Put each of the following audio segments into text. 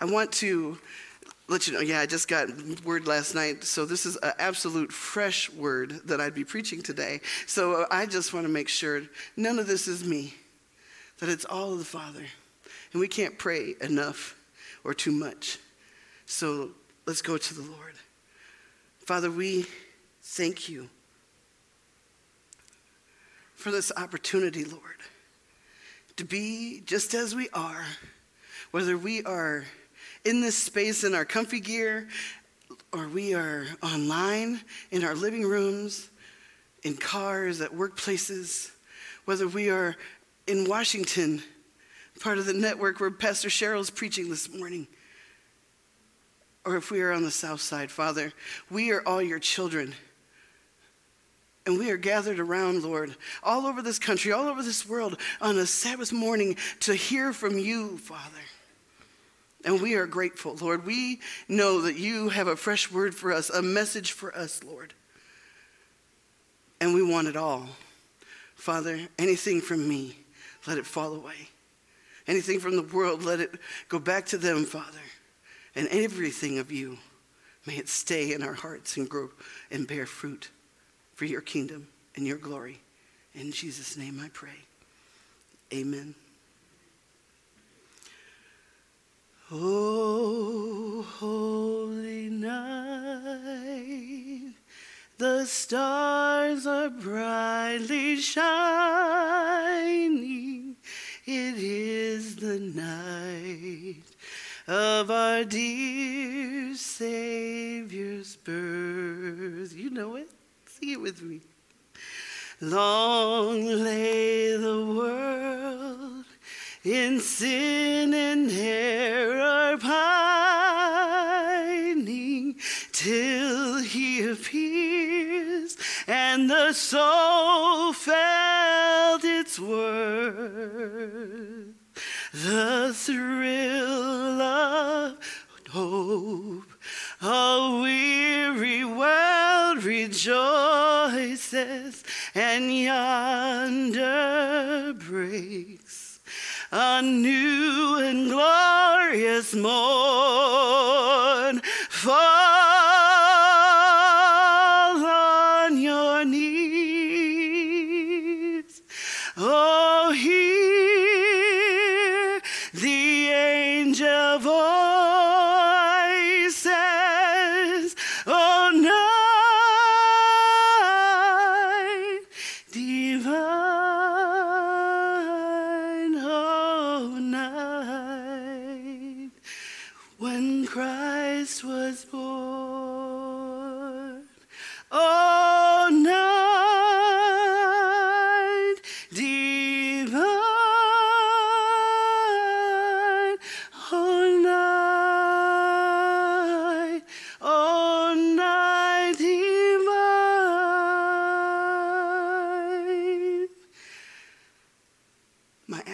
I want to let you know, yeah, I just got word last night. So this is an absolute fresh word that I'd be preaching today. So I just want to make sure none of this is me, that it's all of the Father. And we can't pray enough or too much. So let's go to the Lord. Father, we thank you for this opportunity, Lord, to be just as we are, whether we are in this space in our comfy gear or we are online in our living rooms, in cars, at workplaces, whether we are in Washington, part of the network where Pastor Cheryl's preaching this morning, or if we are on the south side, Father, we are all your children. And we are gathered around, Lord, all over this country, all over this world on a Sabbath morning to hear from you, Father. And we are grateful, Lord. We know that you have a fresh word for us, a message for us, Lord. And we want it all. Father, anything from me, let it fall away. Anything from the world, let it go back to them, Father. And everything of you, may it stay in our hearts and grow and bear fruit for your kingdom and your glory. In Jesus' name I pray. Amen. Oh, holy night, the stars are brightly shining. It is the night of our dear Savior's birth. You know it? Sing it with me. Long lay the world in sin and error pining till he appears and the soul felt its worth. The thrill of hope, a weary world rejoices and yonder breaks a new and glorious morn. Fall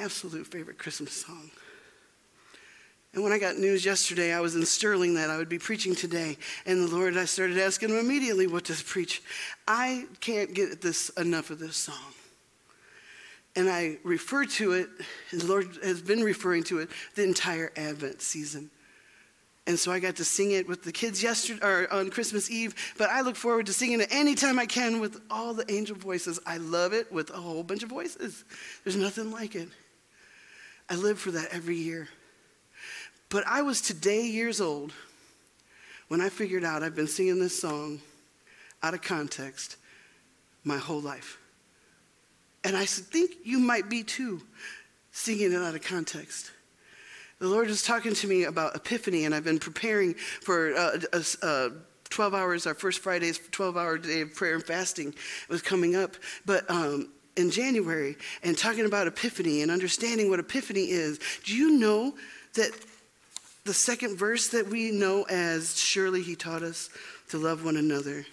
absolute favorite Christmas song. And when I got news yesterday, I was in Sterling that I would be preaching today. And the Lord, I started asking him immediately what to preach. I can't get this enough of this song. And I refer to it, and the Lord has been referring to it the entire Advent season. And so I got to sing it with the kids yesterday or on Christmas Eve, but I look forward to singing it anytime I can with all the angel voices. I love it with a whole bunch of voices. There's nothing like it. I live for that every year. But I was today years old when I figured out I've been singing this song out of context my whole life. And I think you might be too, singing it out of context. The Lord is talking to me about Epiphany, and I've been preparing for uh, uh, 12 hours, our first Friday's 12 hour day of prayer and fasting was coming up. But um, in January, and talking about Epiphany and understanding what Epiphany is, do you know that the second verse that we know as surely he taught us to love one another,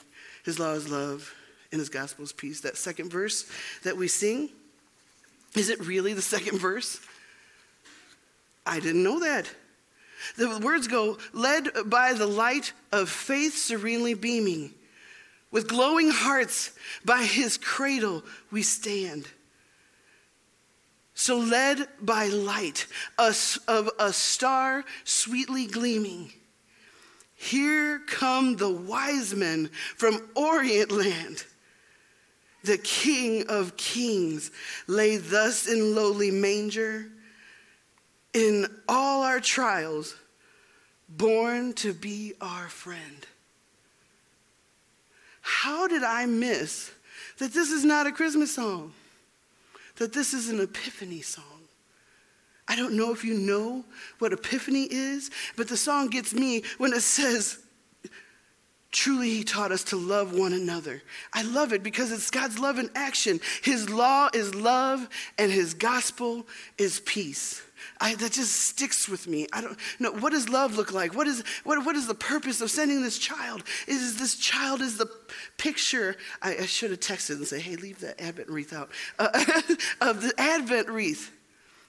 his law is love, and his gospel is peace, that second verse that we sing, is it really the second verse? I didn't know that. The words go, led by the light of faith serenely beaming, with glowing hearts by his cradle we stand. So, led by light, a, of a star sweetly gleaming, here come the wise men from Orient land. The King of Kings lay thus in lowly manger, in all our trials, born to be our friend. How did I miss that this is not a Christmas song? That this is an Epiphany song? I don't know if you know what Epiphany is, but the song gets me when it says, Truly, he taught us to love one another. I love it because it's God's love in action. His law is love, and his gospel is peace. I, that just sticks with me. I don't know. What does love look like? What is, what, what is the purpose of sending this child? Is this child is the picture? I, I should have texted and say, hey, leave that Advent wreath out. Uh, of the Advent wreath,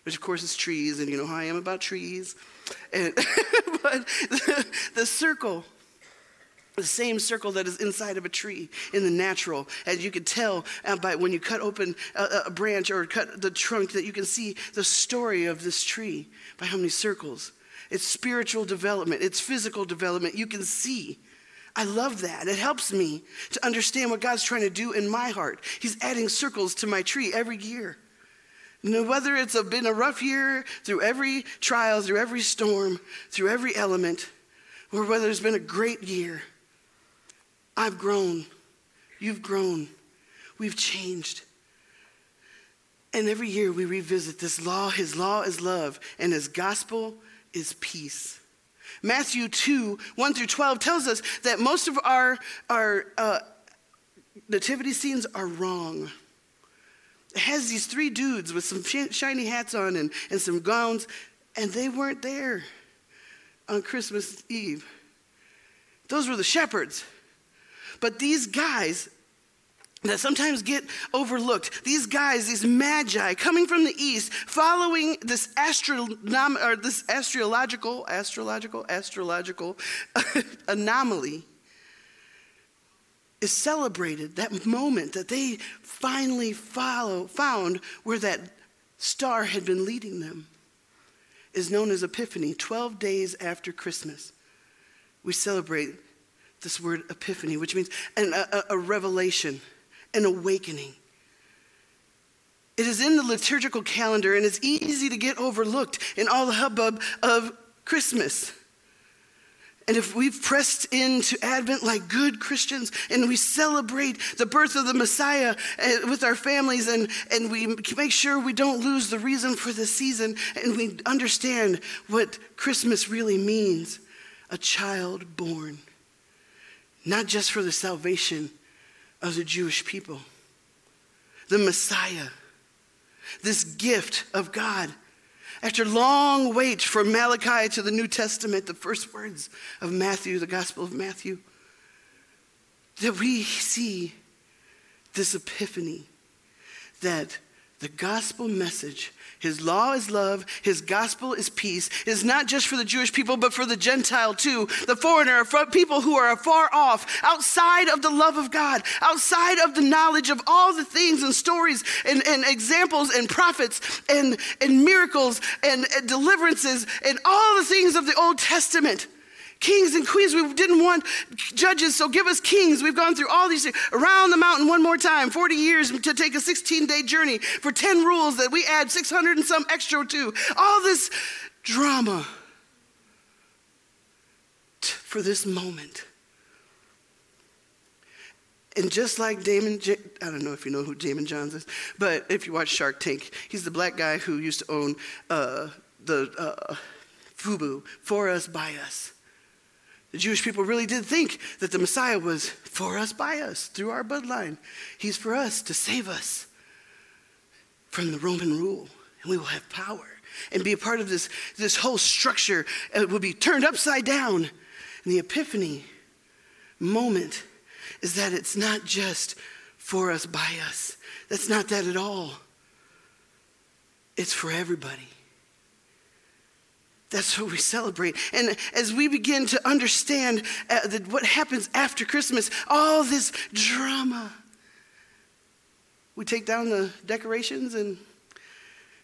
which of course is trees, and you know how I am about trees. And, but the, the circle the same circle that is inside of a tree in the natural as you can tell uh, by when you cut open a, a, branch or cut the trunk that you can see the story of this tree by how many circles. It's spiritual development. It's physical development. You can see. I love that. It helps me to understand what god's trying to do in my heart. He's adding circles to my tree every year. Whether it's been a rough year through every trial through every storm through every element or whether it's been a great year I've grown. You've grown. We've changed. And every year we revisit this law. His law is love, and his gospel is peace. Matthew 2 1 through 12 tells us that most of our, our uh, nativity scenes are wrong. It has these three dudes with some shiny hats on and, and some gowns, and they weren't there on Christmas Eve. Those were the shepherds. But these guys, that sometimes get overlooked. These guys, these magi coming from the east, following this astronom- or this astrological, astrological, astrological anomaly, is celebrated. That moment that they finally follow, found where that star had been leading them is known as Epiphany. Twelve days after Christmas, we celebrate this word epiphany, which means an, a, a revelation, an awakening. It is in the liturgical calendar and it's easy to get overlooked in all the hubbub of Christmas. And if we've pressed into Advent like good Christians and we celebrate the birth of the Messiah eh, with our families and, and we make sure we don't lose the reason for the season and we understand what Christmas really means a child born not just for the salvation of the Jewish people. The Messiah, this gift of God. After long wait from Malachi to the New Testament, the first words of Matthew, the Gospel of Matthew, that we see this epiphany that the gospel message his law is love. His gospel is peace. Is not just for the Jewish people, but for the Gentile too. The foreigner, for people who are far off, outside of the love of God, outside of the knowledge of all the things and stories and, and examples and prophets and, and miracles and, and deliverances and all the things of the Old Testament. Kings and queens, we didn't want judges, so give us kings. We've gone through all these around the mountain one more time, 40 years to take a 16 day journey for 10 rules that we add 600 and some extra to. All this drama for this moment. And just like Daymond, J- I don't know if you know who Daymond Johns is, but if you watch Shark Tank, he's the black guy who used to own uh, the uh, FUBU, For Us, By Us. The Jewish people really did think that the Messiah was for us, by us, through our bloodline. He's for us to save us from the Roman rule, and we will have power and be a part of this, this whole structure. It will be turned upside down. And the epiphany moment is that it's not just for us, by us. That's not that at all. It's for everybody. That's what we celebrate. And as we begin to understand uh, the, what happens after Christmas, all this drama, we take down the decorations and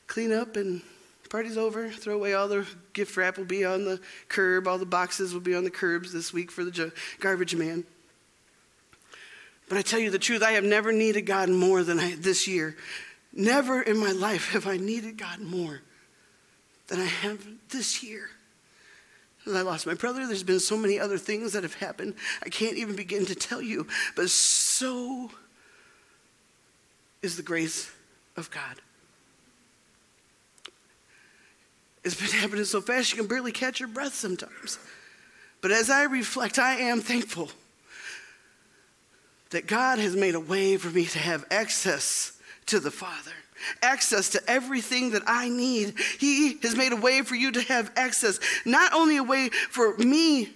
clean up and party's over. Throw away all the gift wrap will be on the curb. All the boxes will be on the curbs this week for the garbage man. But I tell you the truth, I have never needed God more than I, this year. Never in my life have I needed God more than I have this year. I lost my brother. There's been so many other things that have happened. I can't even begin to tell you. But so is the grace of God. It's been happening so fast you can barely catch your breath sometimes. But as I reflect, I am thankful that God has made a way for me to have access to the Father, access to everything that I need. He has made a way for you to have access, not only a way for me,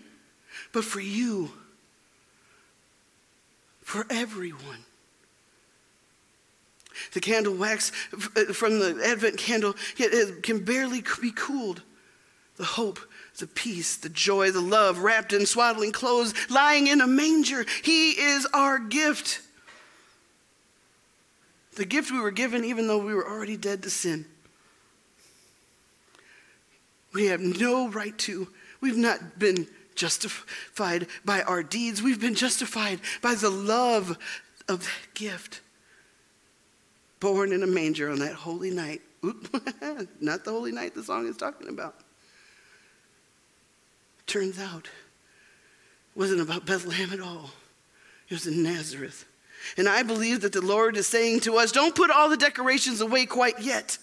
but for you, for everyone. The candle wax uh, from the Advent candle it can barely be cooled. The hope the peace, the joy, the love, wrapped in swaddling clothes, lying in a manger. He is our gift. The gift we were given even though we were already dead to sin. We have no right to. We've not been justified by our deeds. We've been justified by the love of that gift. Born in a manger on that holy night. not the holy night the song is talking about. Turns out, it wasn't about Bethlehem at all. It was in Nazareth. And I believe that the Lord is saying to us, don't put all the decorations away quite yet.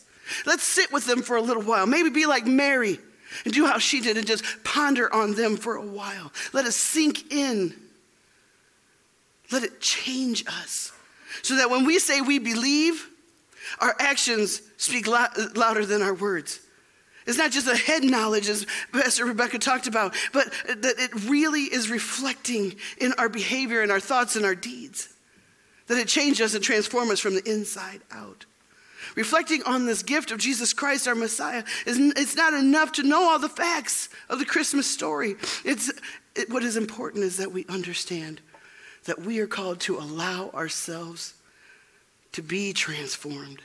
Let's sit with them for a little while. Maybe be like Mary and do how she did and just ponder on them for a while. Let us sink in. Let it change us. So that when we say we believe, our actions speak louder than our words. It's not just a head knowledge, as Pastor Rebecca talked about, but that it really is reflecting in our behavior and our thoughts and our deeds. That it changes us and transforms us from the inside out. Reflecting on this gift of Jesus Christ, our Messiah, is it's not enough to know all the facts of the Christmas story. It's, it, what is important is that we understand that we are called to allow ourselves to be transformed,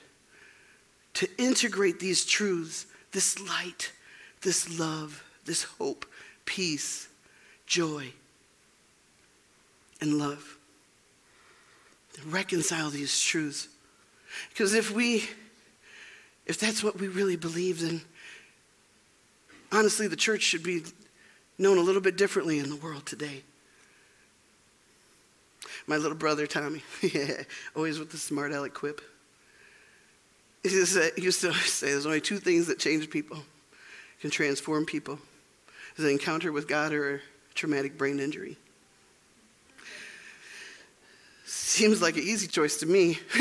to integrate these truths this light, this love, this hope, peace, joy, and love. Reconcile these truths. Because if we, if that's what we really believe, then honestly, the church should be known a little bit differently in the world today. My little brother, Tommy, always with the smart aleck quip. He used to say there's only two things that change people, can transform people. Is an encounter with God or a traumatic brain injury. Seems like an easy choice to me.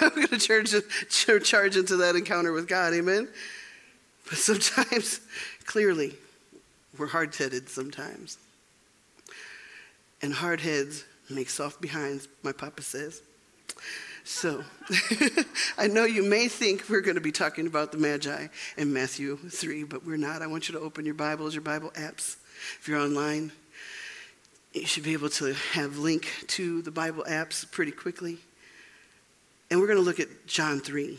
I'm going to charge, charge into that encounter with God, amen? But sometimes, clearly, we're hard headed sometimes. And hard heads make soft behinds, my papa says. So, I know you may think we're going to be talking about the Magi in Matthew 3, but we're not. I want you to open your Bibles, your Bible apps. If you're online, you should be able to have link to the Bible apps pretty quickly. And we're going to look at John 3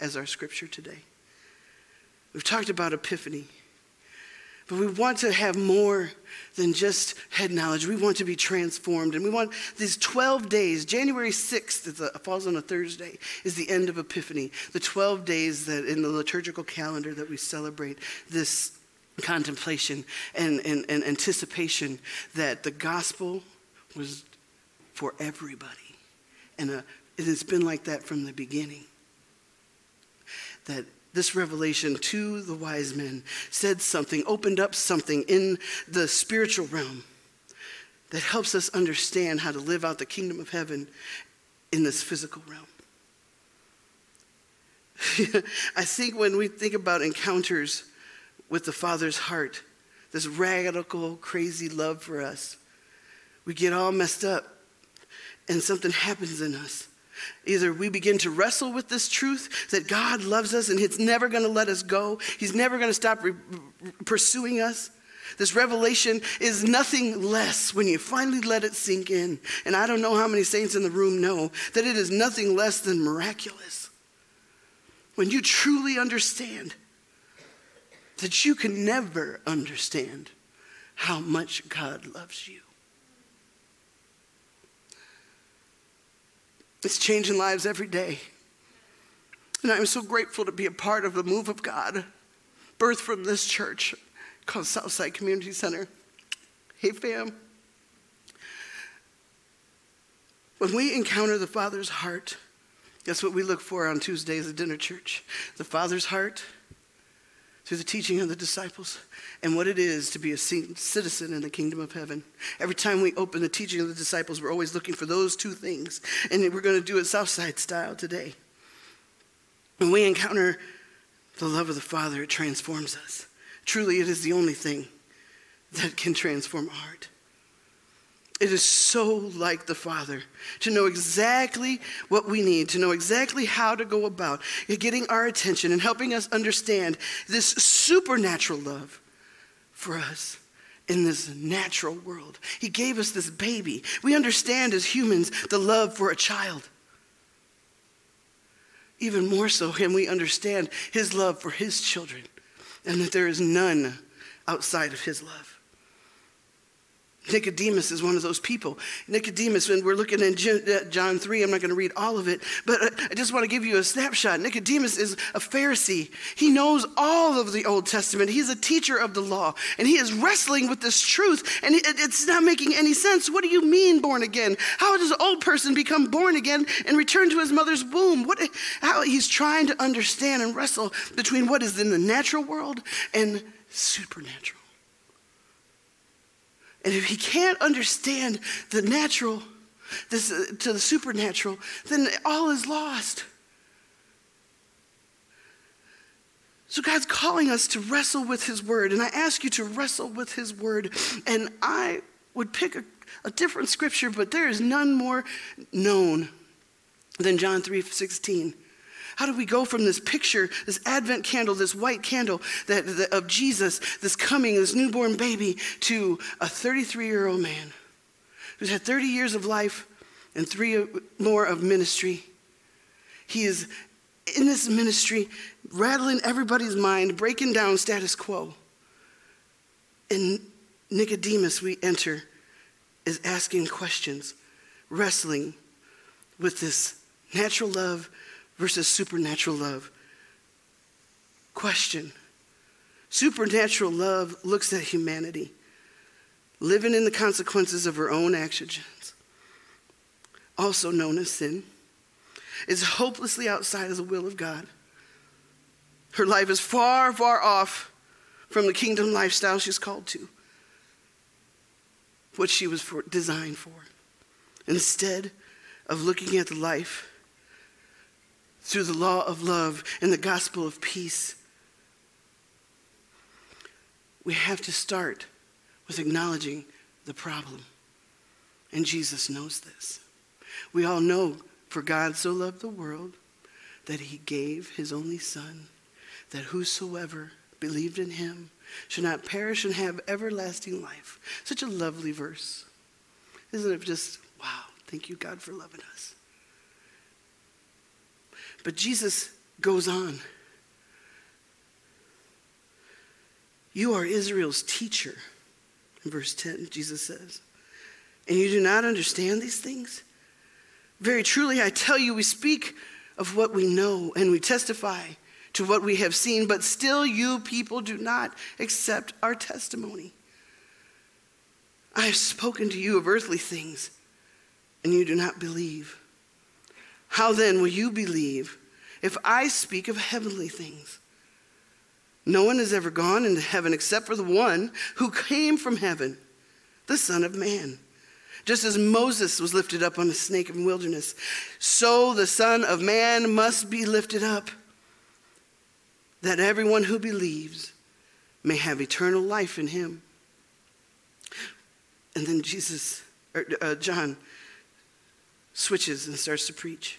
as our scripture today. We've talked about Epiphany. But we want to have more than just head knowledge. We want to be transformed. And we want these 12 days, January 6th, a, falls on a Thursday, is the end of Epiphany. The 12 days that in the liturgical calendar that we celebrate this contemplation and, and, and anticipation that the gospel was for everybody. And a, uh, it has been like that from the beginning. That this revelation to the wise men said something, opened up something in the spiritual realm that helps us understand how to live out the kingdom of heaven in this physical realm. I think when we think about encounters with the Father's heart, this radical, crazy love for us, we get all messed up and something happens in us. Either we begin to wrestle with this truth that God loves us and He's never going to let us go, He's never going to stop re- pursuing us. This revelation is nothing less when you finally let it sink in. And I don't know how many saints in the room know that it is nothing less than miraculous. when you truly understand that you can never understand how much God loves you. It's changing lives every day. And I'm so grateful to be a part of the move of God, birthed from this church called Southside Community Center. Hey, fam. When we encounter the Father's heart, that's what we look for on Tuesdays at dinner church. The Father's heart through the teaching of the disciples and what it is to be a citizen in the kingdom of heaven. Every time we open the teaching of the disciples, we're always looking for those two things. And we're going to do it Southside style today. When we encounter the love of the Father, it transforms us. Truly, it is the only thing that can transform heart. It is so like the Father to know exactly what we need, to know exactly how to go about getting our attention and helping us understand this supernatural love for us in this natural world. He gave us this baby. We understand as humans the love for a child. Even more so, can we understand his love for his children and that there is none outside of his love. Nicodemus is one of those people. Nicodemus, when we're looking in uh, John 3, I'm not going to read all of it, but I just want to give you a snapshot. Nicodemus is a Pharisee. He knows all of the Old Testament. He's a teacher of the law, and he is wrestling with this truth, and it's not making any sense. What do you mean, born again? How does an old person become born again and return to his mother's womb? What, how, he's trying to understand and wrestle between what is in the natural world and supernatural. And if he can't understand the natural this, uh, to the supernatural, then all is lost. So God's calling us to wrestle with his word. And I ask you to wrestle with his word. And I would pick a, a different scripture, but there is none more known than John 3 16. How do we go from this picture, this Advent candle, this white candle that, that, of Jesus, this coming, this newborn baby, to a 33 year old man who's had 30 years of life and three more of ministry? He is in this ministry, rattling everybody's mind, breaking down status quo. And Nicodemus, we enter, is asking questions, wrestling with this natural love versus supernatural love. Question Supernatural love looks at humanity, living in the consequences of her own actions, also known as sin, is hopelessly outside of the will of God. Her life is far, far off from the kingdom lifestyle she's called to, what she was for, designed for. Instead of looking at the life through the law of love and the gospel of peace. We have to start with acknowledging the problem. And Jesus knows this. We all know, for God so loved the world that he gave his only Son, that whosoever believed in him should not perish and have everlasting life. Such a lovely verse. Isn't it just, wow, thank you, God, for loving us. But Jesus goes on. You are Israel's teacher, in verse 10, Jesus says. And you do not understand these things? Very truly, I tell you, we speak of what we know and we testify to what we have seen, but still you people do not accept our testimony. I have spoken to you of earthly things, and you do not believe. How then will you believe if I speak of heavenly things? No one has ever gone into heaven except for the one who came from heaven, the Son of Man. Just as Moses was lifted up on a snake in the wilderness, so the Son of Man must be lifted up, that everyone who believes may have eternal life in him. And then Jesus, or, uh, John, switches and starts to preach.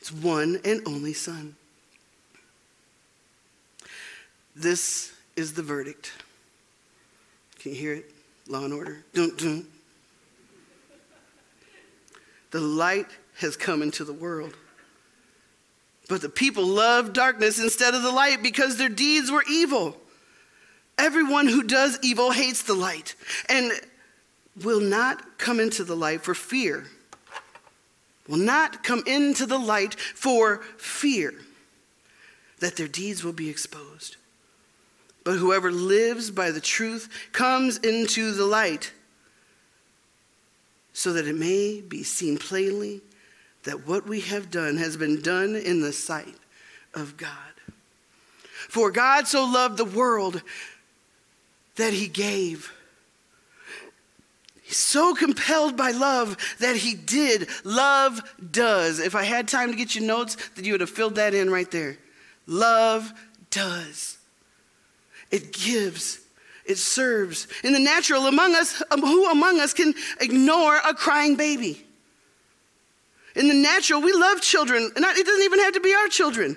God's one and only Son. This is the verdict. Can you hear it? Law and order. Dun, dun. The light has come into the world. But the people loved darkness instead of the light because their deeds were evil. Everyone who does evil hates the light and will not come into the light for fear. Will not come into the light for fear that their deeds will be exposed. But whoever lives by the truth comes into the light so that it may be seen plainly that what we have done has been done in the sight of God. For God so loved the world that he gave. So compelled by love that he did. Love does. If I had time to get you notes, then you would have filled that in right there. Love does. It gives. It serves. In the natural, among us, um, who among us can ignore a crying baby? In the natural, we love children, and it doesn't even have to be our children.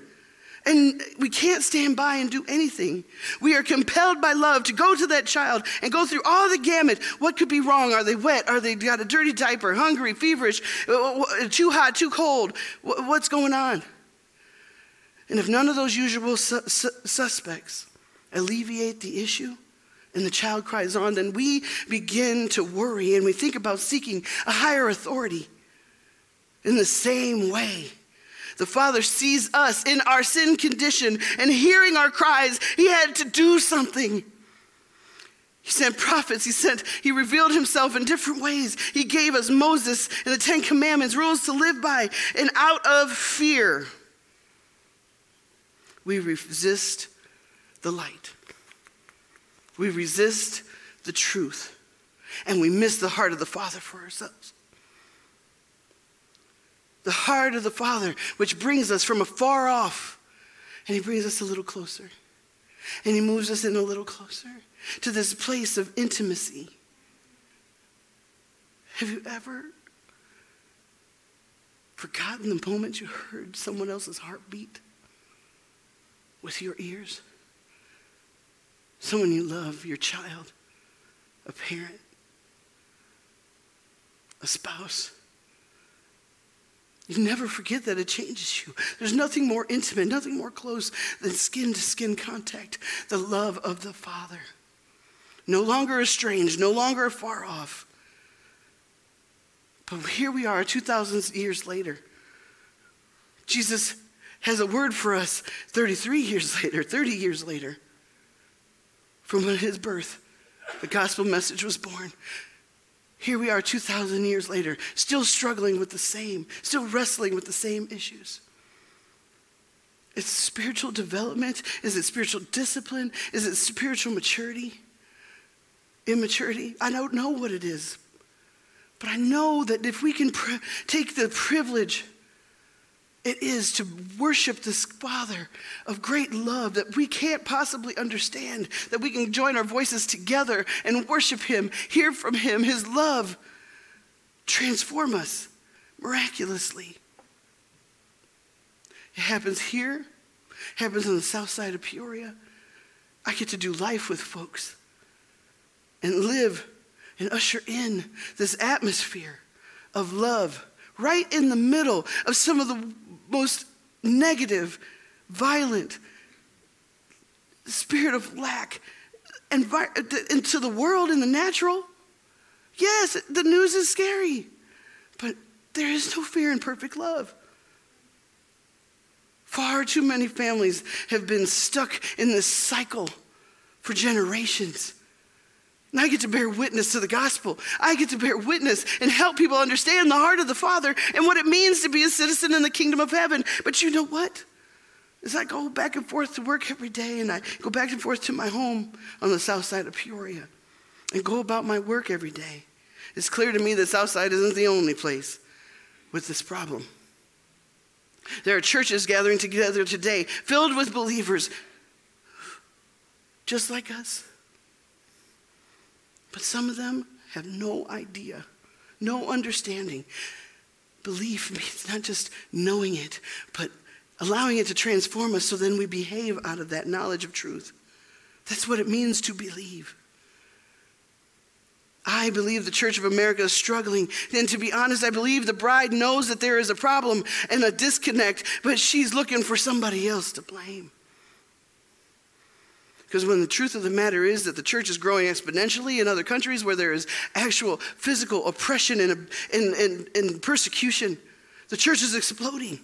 And we can't stand by and do anything. We are compelled by love to go to that child and go through all the gamut. What could be wrong? Are they wet? Are they got a dirty diaper? Hungry? Feverish? Uh, too hot? Too cold? What's going on? And if none of those usual su- su- suspects alleviate the issue, and the child cries on, then we begin to worry and we think about seeking a higher authority. In the same way, the Father sees us in our sin condition and hearing our cries, He had to do something. He sent prophets, he sent, he revealed himself in different ways. He gave us Moses and the Ten Commandments, rules to live by. And out of fear, we resist the light. We resist the truth. And we miss the heart of the Father for ourselves the heart of the Father, which brings us from afar off, and He brings us a little closer. And He moves us in a little closer to this place of intimacy. Have you ever forgotten the moment you heard someone else's heartbeat with your ears? Someone you love, your child, a parent, a spouse. You never forget that it changes you. There's nothing more intimate, nothing more close than skin to skin contact, the love of the Father. No longer estranged, no longer far off. But here we are, 2,000 years later. Jesus has a word for us 33 years later, 30 years later, from his birth. The gospel message was born. Here we are 2,000 years later, still struggling with the same, still wrestling with the same issues. It's spiritual development? Is it spiritual discipline? Is it spiritual maturity? Immaturity? I don't know what it is. But I know that if we can pr- take the privilege it is to worship this Father of great love that we can't possibly understand, that we can join our voices together and worship Him, hear from Him, His love, transform us miraculously. It happens here, happens on the south side of Peoria. I get to do life with folks and live and usher in this atmosphere of love right in the middle of some of the most negative, violent spirit of lack into the world in the natural. Yes, the news is scary, but there is no fear in perfect love. Far too many families have been stuck in this cycle for generations. And I get to bear witness to the gospel. I get to bear witness and help people understand the heart of the Father and what it means to be a citizen in the kingdom of heaven. But you know what? As I go back and forth to work every day and I go back and forth to my home on the south side of Peoria and go about my work every day, it's clear to me that south side isn't the only place with this problem. There are churches gathering together today filled with believers just like us. But some of them have no idea, no understanding. Belief means not just knowing it, but allowing it to transform us so then we behave out of that knowledge of truth. That's what it means to believe. I believe the Church of America is struggling. And to be honest, I believe the bride knows that there is a problem and a disconnect, but she's looking for somebody else to blame. Because when the truth of the matter is that the church is growing exponentially in other countries where there is actual physical oppression and, and, and, and persecution, the church is exploding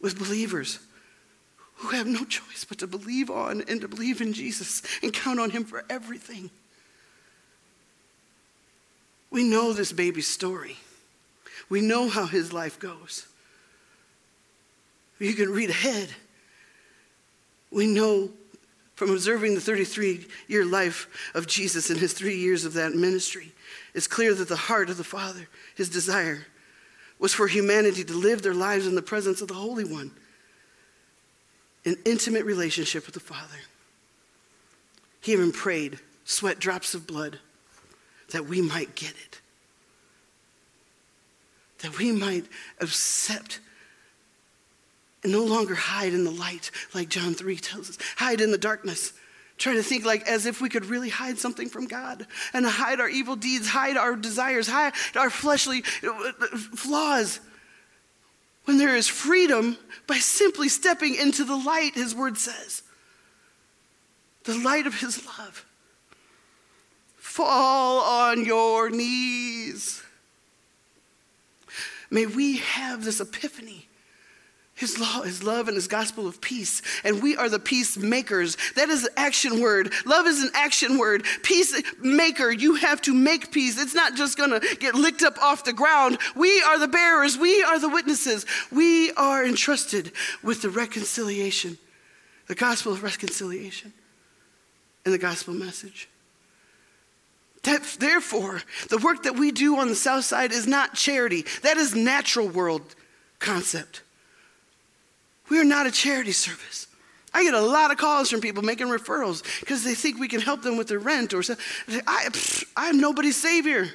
with believers who have no choice but to believe on and to believe in Jesus and count on Him for everything. We know this baby's story. We know how his life goes. You can read ahead. We know from observing the 33 year life of Jesus and his three years of that ministry, it's clear that the heart of the Father, his desire, was for humanity to live their lives in the presence of the Holy One, in intimate relationship with the Father. He even prayed, sweat drops of blood that we might get it. That we might accept and no longer hide in the light, like John 3 tells us. Hide in the darkness. Try to think like as if we could really hide something from God and hide our evil deeds, hide our desires, hide our fleshly uh, uh, flaws. When there is freedom by simply stepping into the light, his word says. The light of his love fall on your knees. May we have this epiphany. His law is love and his gospel of peace. And we are the peacemakers. That is an action word. Love is an action word. Peacemaker, you have to make peace. It's not just gonna get licked up off the ground. We are the bearers, we are the witnesses. We are entrusted with the reconciliation, the gospel of reconciliation, and the gospel message. That, therefore, the work that we do on the South Side is not charity. That is natural world concept. We are not a charity service. I get a lot of calls from people making referrals because they think we can help them with their rent or something. I, am nobody's savior.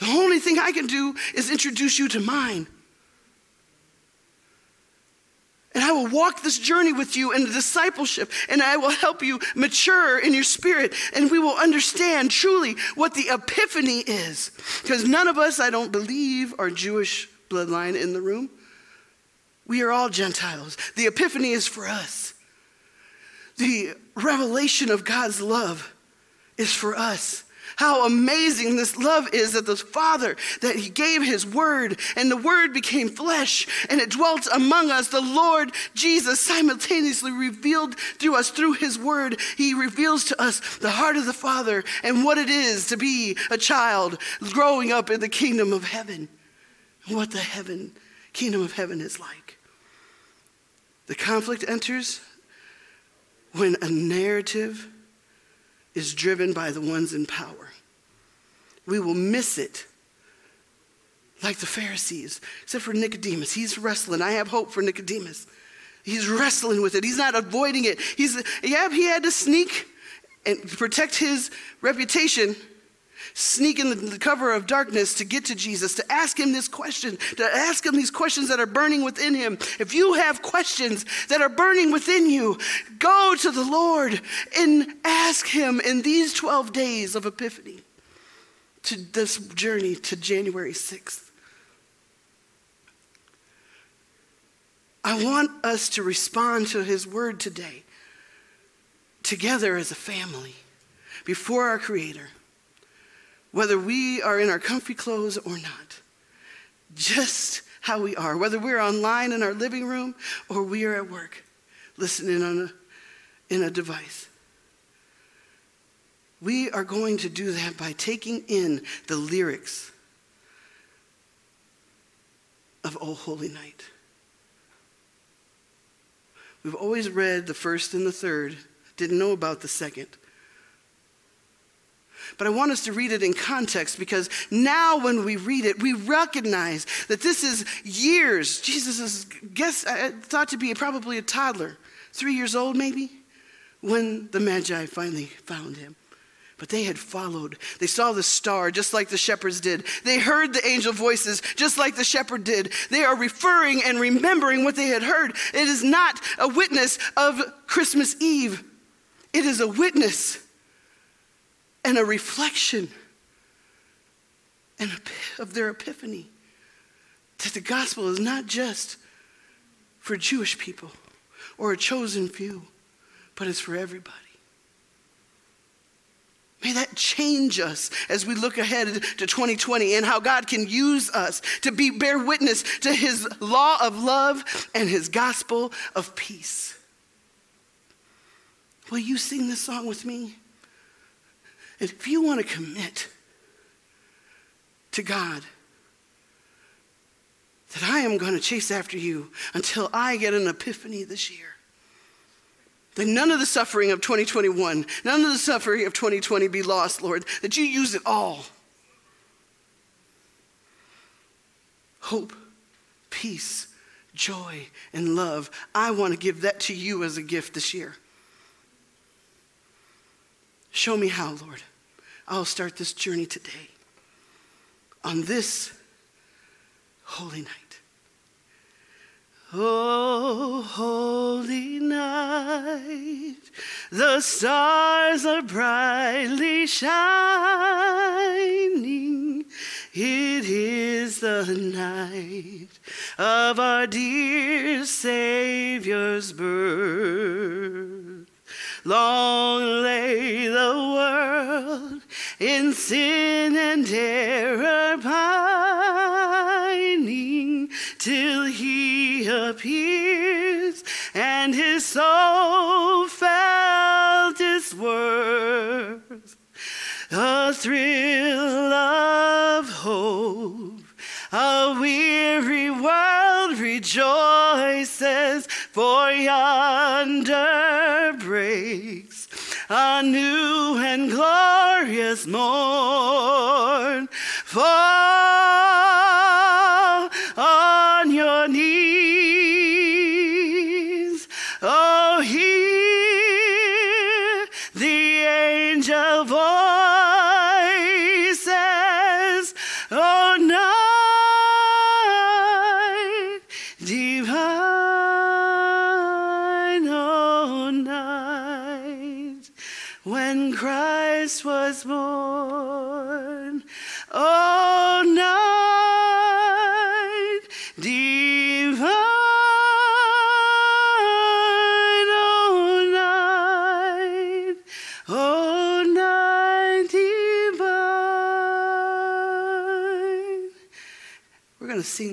The only thing I can do is introduce you to mine. And I will walk this journey with you in the discipleship, and I will help you mature in your spirit, and we will understand truly what the epiphany is. Because none of us, I don't believe, are Jewish bloodline in the room. We are all Gentiles. The epiphany is for us. The revelation of God's love is for us how amazing this love is that the Father, that He gave His Word, and the Word became flesh, and it dwelt among us. The Lord Jesus simultaneously revealed through us through His Word. He reveals to us the heart of the Father and what it is to be a child growing up in the kingdom of heaven, what the heaven, kingdom of heaven is like. The conflict enters when a narrative is driven by the ones in power. We will miss it like the Pharisees, except for Nicodemus. He's wrestling. I have hope for Nicodemus. He's wrestling with it. He's not avoiding it. He's, yeah, he had to sneak and protect his reputation sneak in the cover of darkness to get to Jesus, to ask him this question, to ask him these questions that are burning within him. If you have questions that are burning within you, go to the Lord and ask him in these 12 days of Epiphany to this journey to January 6th. I want us to respond to his word today, together as a family, before our Creator whether we are in our comfy clothes or not, just how we are, whether we're online in our living room or we are at work listening on a, in a device. We are going to do that by taking in the lyrics of O Holy Night. We've always read the first and the third, didn't know about the second. But I want us to read it in context because now when we read it, we recognize that this is years. Jesus is, guess, thought to be probably a toddler, three years old maybe, when the Magi finally found him. But they had followed. They saw the star just like the shepherds did. They heard the angel voices just like the shepherd did. They are referring and remembering what they had heard. It is not a witness of Christmas Eve, it is a witness and a reflection and of their epiphany that the gospel is not just for Jewish people or a chosen few, but it's for everybody. May that change us as we look ahead to 2020 and how God can use us to be, bear witness to his law of love and his gospel of peace. Will you sing this song with me? If you want to commit to God, that I am going to chase after you until I get an epiphany this year. That none of the suffering of 2021, none of the suffering of 2020 be lost, Lord, that you use it all. Hope, peace, joy, and love. I want to give that to you as a gift this year. Show me how, Lord. I'll start this journey today on this holy night. Oh, holy night, the stars are brightly shining. It is the night of our dear Savior's birth. Long lay the world in sin and error pining till he appears and his soul felt its worth. A thrill of hope, a weary world rejoices, for yonder breaks a new and glorious morn. Fall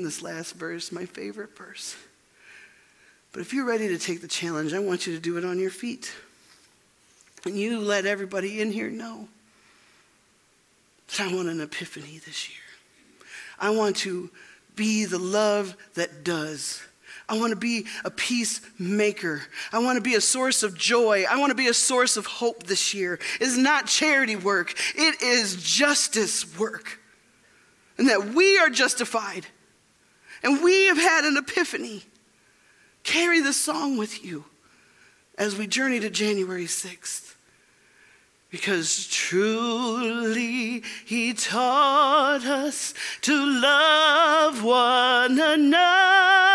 this last verse, my favorite verse. But if you're ready to take the challenge, I want you to do it on your feet. And you let everybody in here know that I want an epiphany this year. I want to be the love that does. I want to be a peacemaker. I want to be a source of joy. I want to be a source of hope this year. It's not charity work, it is justice work. And that we are justified and we have had an epiphany. Carry this song with you as we journey to January 6th. Because truly he taught us to love one another.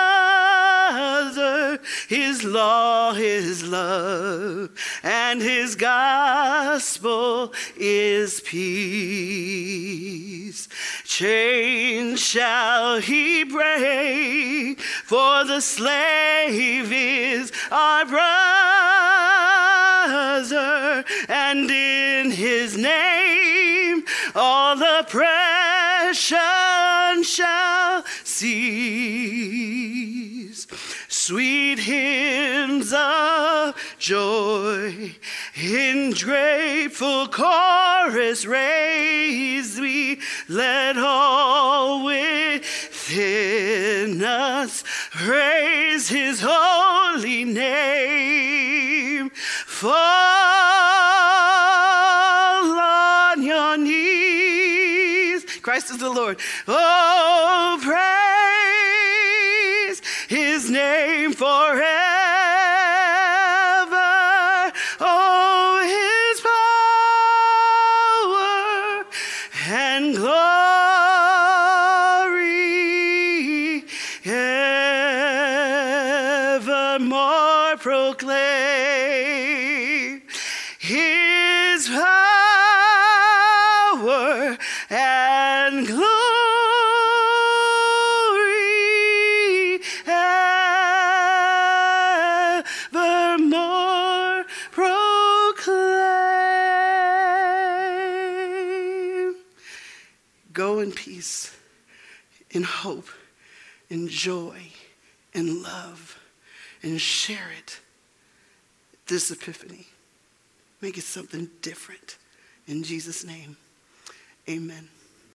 His law is love, and his gospel is peace. Chains shall he break, for the slave is our brother, and in his name all oppression shall cease. Sweet hymns of joy in grateful chorus raise we, let all within us praise his holy name. Fall this epiphany. Make it something different. In Jesus' name, amen.